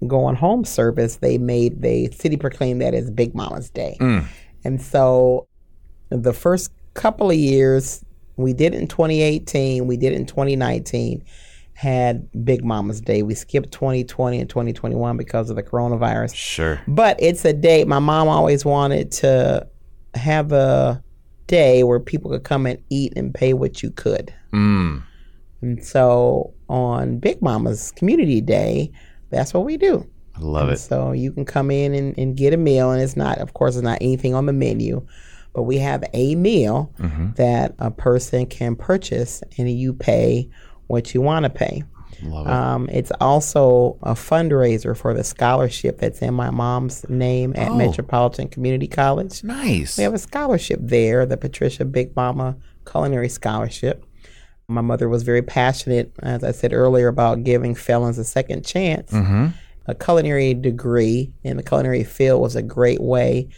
going home service, they made, the city proclaimed that as Big Mama's Day. Mm. And so the first couple of years, we did it in 2018, we did it in 2019, had Big Mama's Day. We skipped 2020 and 2021 because of the coronavirus. sure, But it's a day. My mom always wanted to have a day where people could come and eat and pay what you could. mm. And so on Big Mama's Community Day, that's what we do. I love And it. So you can come in and, and get a meal, and it's not, of course, it's not anything on the menu, but we have a meal Mm-hmm. that a person can purchase, and you pay what you want to pay. It. Um, it's also a fundraiser for the scholarship that's in my mom's name at Oh. Metropolitan Community College. nice. We have a scholarship there, the Patricia Big Mama Culinary Scholarship. My mother was very passionate, as I said earlier, about giving felons a second chance. mm-hmm. A culinary degree in the culinary field was a great way,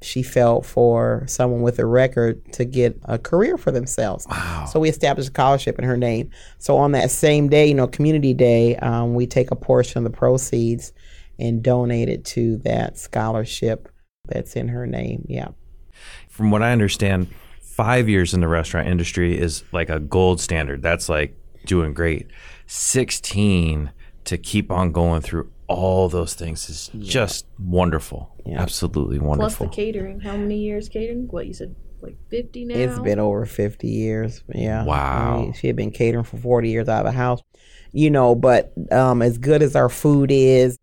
she felt, for someone with a record to get a career for themselves. Wow. So we established a scholarship in her name. So on that same day, you know, Community Day, um, we take a portion of the proceeds and donate it to that scholarship that's in her name. Yeah. From what I understand, five years in the restaurant industry is like a gold standard. That's like doing great. 16 to keep on going through all those things is just wonderful. Yeah. Absolutely wonderful. Plus the catering. How many years catering? What you said, like fifty now? It's been over 50 years. Yeah. Wow. I mean, she had been catering for 40 years out of the house. You know, but um, as good as our food is,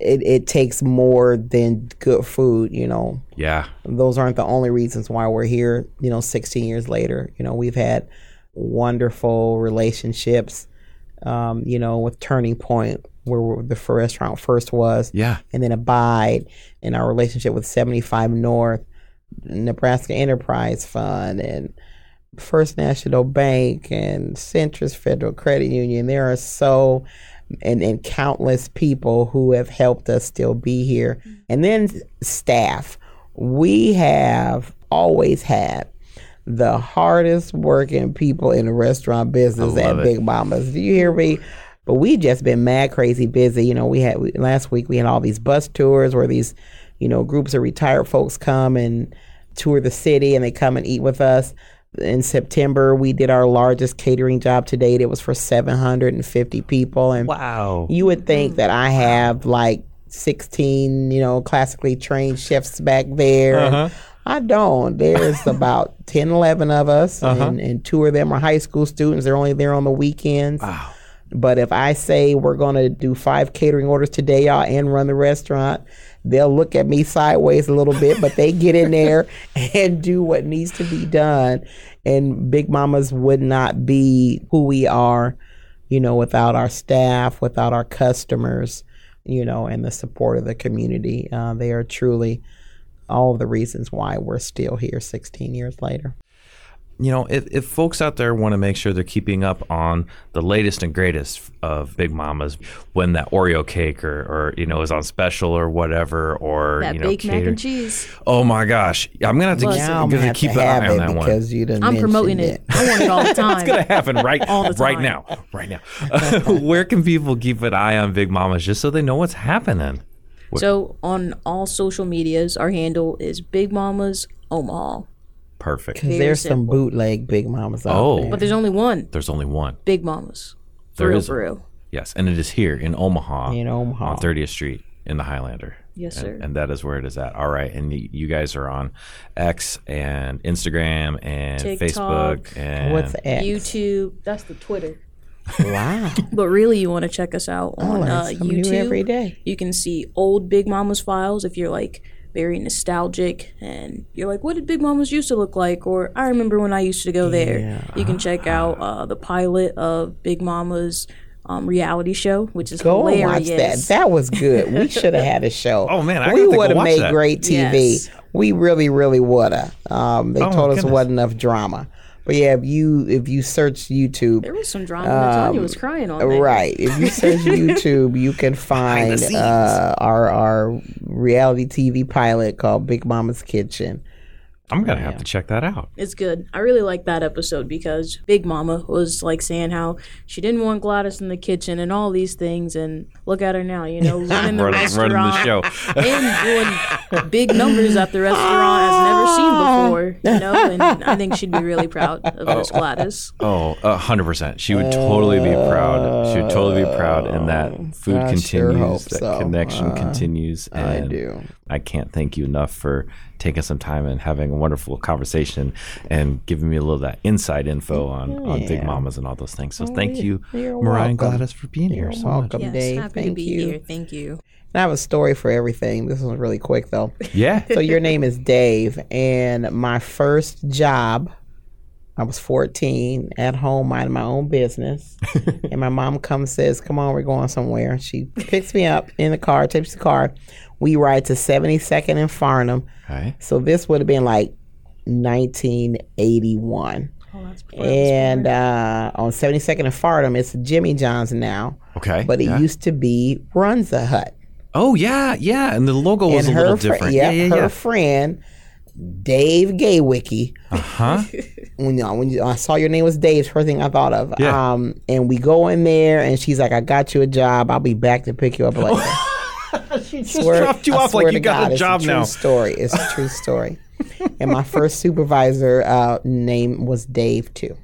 it, it takes more than good food, you know. yeah. Those aren't the only reasons why we're here, you know, 16 years later. You know, we've had wonderful relationships, um, you know, with Turning Point, where the f- restaurant first was Yeah. and then Abide in our relationship with 75 North, Nebraska Enterprise Fund, and First National Bank and Centris Federal Credit Union. There are so and, and countless people who have helped us still be here. Mm-hmm. And then staff. We have always had the hardest working people in the restaurant business at it. Big Mamas. Do you hear me? But we just been mad crazy busy. You know, we had we, last week we had all these bus tours where these, you know, groups of retired folks come and tour the city and they come and eat with us. In September, we did our largest catering job to date. It was for 750 people. And Wow. you would think that I have like 16, you know, classically trained chefs back there. Uh-huh. I don't. There's about 10, 11 of us, Uh-huh. and, and two of them are high school students. They're only there on the weekends. Wow. But if I say we're going to do five catering orders today, y'all, and run the restaurant, they'll look at me sideways a little bit, but they get in there and do what needs to be done. And Big Mamas would not be who we are, you know, without our staff, without our customers, you know, and the support of the community. Uh, they are truly all of the reasons why we're still here 16 years later. You know, if, if folks out there want to make sure they're keeping up on the latest and greatest of Big Mamas, when that Oreo cake or, or you know is on special or whatever, or that you know, baked mac cater- and cheese. Oh my gosh, I'm gonna have to, Listen. Now I'm gonna gonna have keep to an have eye on it that one. because you done I'm promoting mentioned it. I want it all the time. It's gonna happen right All the right time. now, right now. Where can people keep an eye on Big Mamas just so they know what's happening? So on all social medias, our handle is Big Mamas Omaha. Perfect. Because Very there's some simple. bootleg Big Mamas out Oh. there. But there's only one There's only one. Big Mamas. For There real, is for real. Yes, and it is here in Omaha, In Omaha. on 30th Street in the Highlander. Yes, And- sir. And, that is where it is at. All right, and y- you guys are on X and Instagram and TikTok. Facebook and What's X? YouTube. That's the Twitter. Wow. But really, you want to check us out on learn uh, something new YouTube. every day. You can see old Big Mama's files if you're like very nostalgic and you're like, what did Big Mama's used to look like? Or I remember when I used to go there. You can check out uh, the pilot of Big Mama's um, reality show, which is Go and hilarious. watch that. That was good. We should have had a show. Oh, man, I we would have made that. great TV. Yes. We really, really would have. Um, they Oh, told us goodness. wasn't enough drama. But yeah, if you if you search YouTube, there was some drama. Tanya was crying on there. Um, Right. If you search YouTube, you can find uh, our our reality TV pilot called Big Mama's Kitchen. I'm gonna have to check that out. It's good. I really like that episode because Big Mama was like saying how she didn't want Gladys in the kitchen and all these things, and look at her now, you know, running the Running- restaurant running the show. and doing big numbers at the restaurant as never seen before, you know. And I think she'd be really proud of Miss Gladys. Oh, a hundred percent. She would totally be proud. She would totally be proud, and that food I sure continues. hope that so. connection Uh, continues. I and do. I can't thank you enough for taking some time and having a wonderful conversation and giving me a little of that inside info mm, on, on Big Mamas and all those things. So thank you, you're Mariah and. Gladys, for being here. You're so welcome. Yes, Dave. happy Thank to be you. here. Thank you. And I have a story for everything. This one's really quick though. Yeah. so your name is Dave, and my first job, I was 14 at home minding my own business, and my mom comes says, "Come on, we're going somewhere." She picks me up in the car, takes the car. We ride to 72nd and Farnam. Okay. So this would have been like 1981. Oh, that's And uh, on 72nd and Farnam, it's Jimmy John's now, Okay. but it yeah. used to be Runza Hut. Oh yeah, yeah, and the logo was and a her little fri- different. yeah, yeah, her yeah. friend Dave Gaywicki. Huh? When, you- when you, I saw your name was Dave, first thing I thought of. Yeah. Um, and we go in there, and she's like, "I got you a job. I'll be back to pick you up later." she just Swear- dropped you I off like you got God, a it's job true now. Story. It's a true story. and my first supervisor uh, name was Dave too.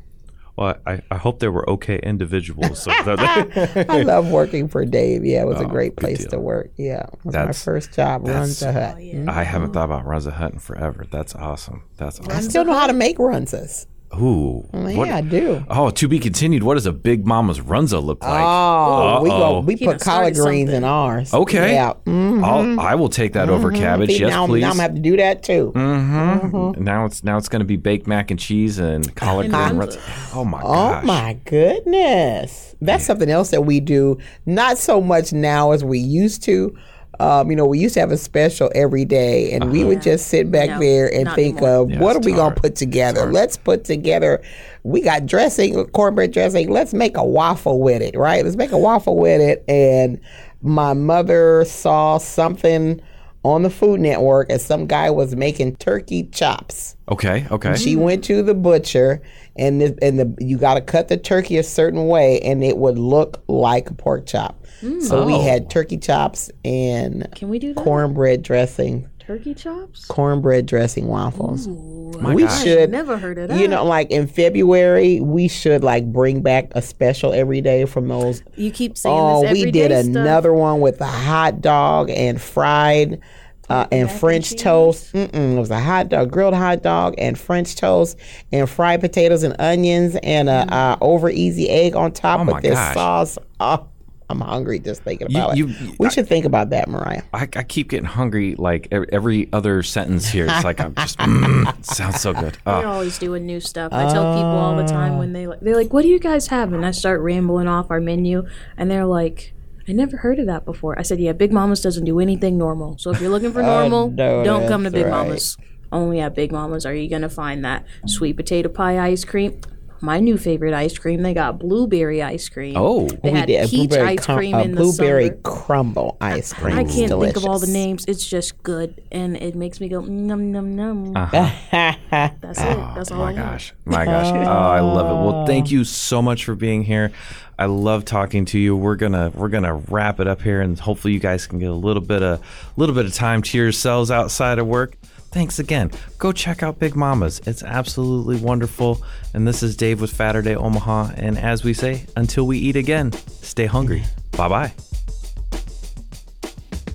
Well, I, I hope they were okay individuals. So I love working for Dave. Yeah, it was a Oh, great place deal. to work. Yeah, it was That's- my first job. Runs that's- hut. Oh, yeah. I haven't thought about Runza Hut in forever. That's awesome. That's awesome. I awesome. still know how to make runzas. Ooh. Yeah, what- I do. Oh, to be continued. What does a Big Mama's Runza look like? Oh, we. Uh-oh. We He put collard greens in ours. Okay. Yeah. Mm. I'll, I will take that over cabbage. See, yes, now, please. now I'm gonna have to do that too. Mm-hmm. Now it's now it's going to be baked mac and cheese and collard And green. Runza. Runza. Oh my Oh my goodness. That's something else that we do. Not so much now as we used to. Um, you know, we used to have a special every day, and we would just sit back No, there and think anymore. of Yeah, what are we gonna put together? Let's put together. We got dressing, cornbread dressing. Let's make a waffle with it, right? Let's make a waffle with it. And my mother saw something on the Food Network, and some guy was making turkey chops. Okay. Okay. She went to the butcher, and the, and the you got to cut the turkey a certain way, and it would look like a pork chop. So we Oh. had turkey chops and Can we do that? cornbread dressing, Turkey chops? cornbread dressing waffles. My we gosh. should, Never heard of that. you know, like in February, we should like bring back a special every day from those. you keep saying Oh, this we did day stuff. another one with a hot dog and fried. Uh, and mac French cheese? toast. Mm-mm, it was a hot dog, grilled hot dog, and French toast, and fried potatoes and onions, and a Mm. uh, over easy egg on top Oh with this gosh. sauce. Oh, I'm hungry just thinking about you- it. We should think about that, Mariah. I, I keep getting hungry like every, every other sentence here. It's like I'm just mm, sounds so good. We're Oh, always doing new stuff. I tell people all the time when they like, they're like, "What do you guys have?" And I start rambling off our menu, and they're like, "I never heard of that before." I said, "Yeah, Big Mama's doesn't do anything normal. So if you're looking for normal, know don't come to Big right. Mama's. Only at Big Mama's are you gonna find that sweet potato pie ice cream." My new favorite ice cream. They got blueberry ice cream. oh, they we had did peach blueberry, ice cream a in the blueberry summer. crumble ice cream. I can't think of all the names. It's just good, and it makes me go num num num. Uh-huh. That's it. That's all. my I want. gosh, my gosh. Oh, I love it. Well, thank you so much for being here. I love talking to you. We're gonna we're gonna wrap it up here, and hopefully you guys can get a little bit of a little bit of time to yourselves outside of work. Thanks again. Go check out Big Mama's. It's absolutely wonderful. And this is Dave with Saturday Omaha. And as we say, until we eat again, stay hungry. Bye bye.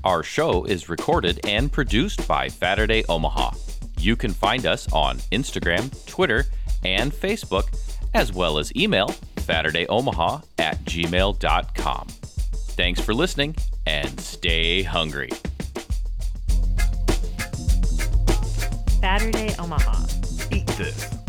Our show is recorded and produced by Saturday Omaha. You can find us on Instagram, Twitter, and Facebook, as well as email SaturdayOmaha at gmail.com. Thanks for listening and stay hungry. Saturday oh Omaha. Eat this.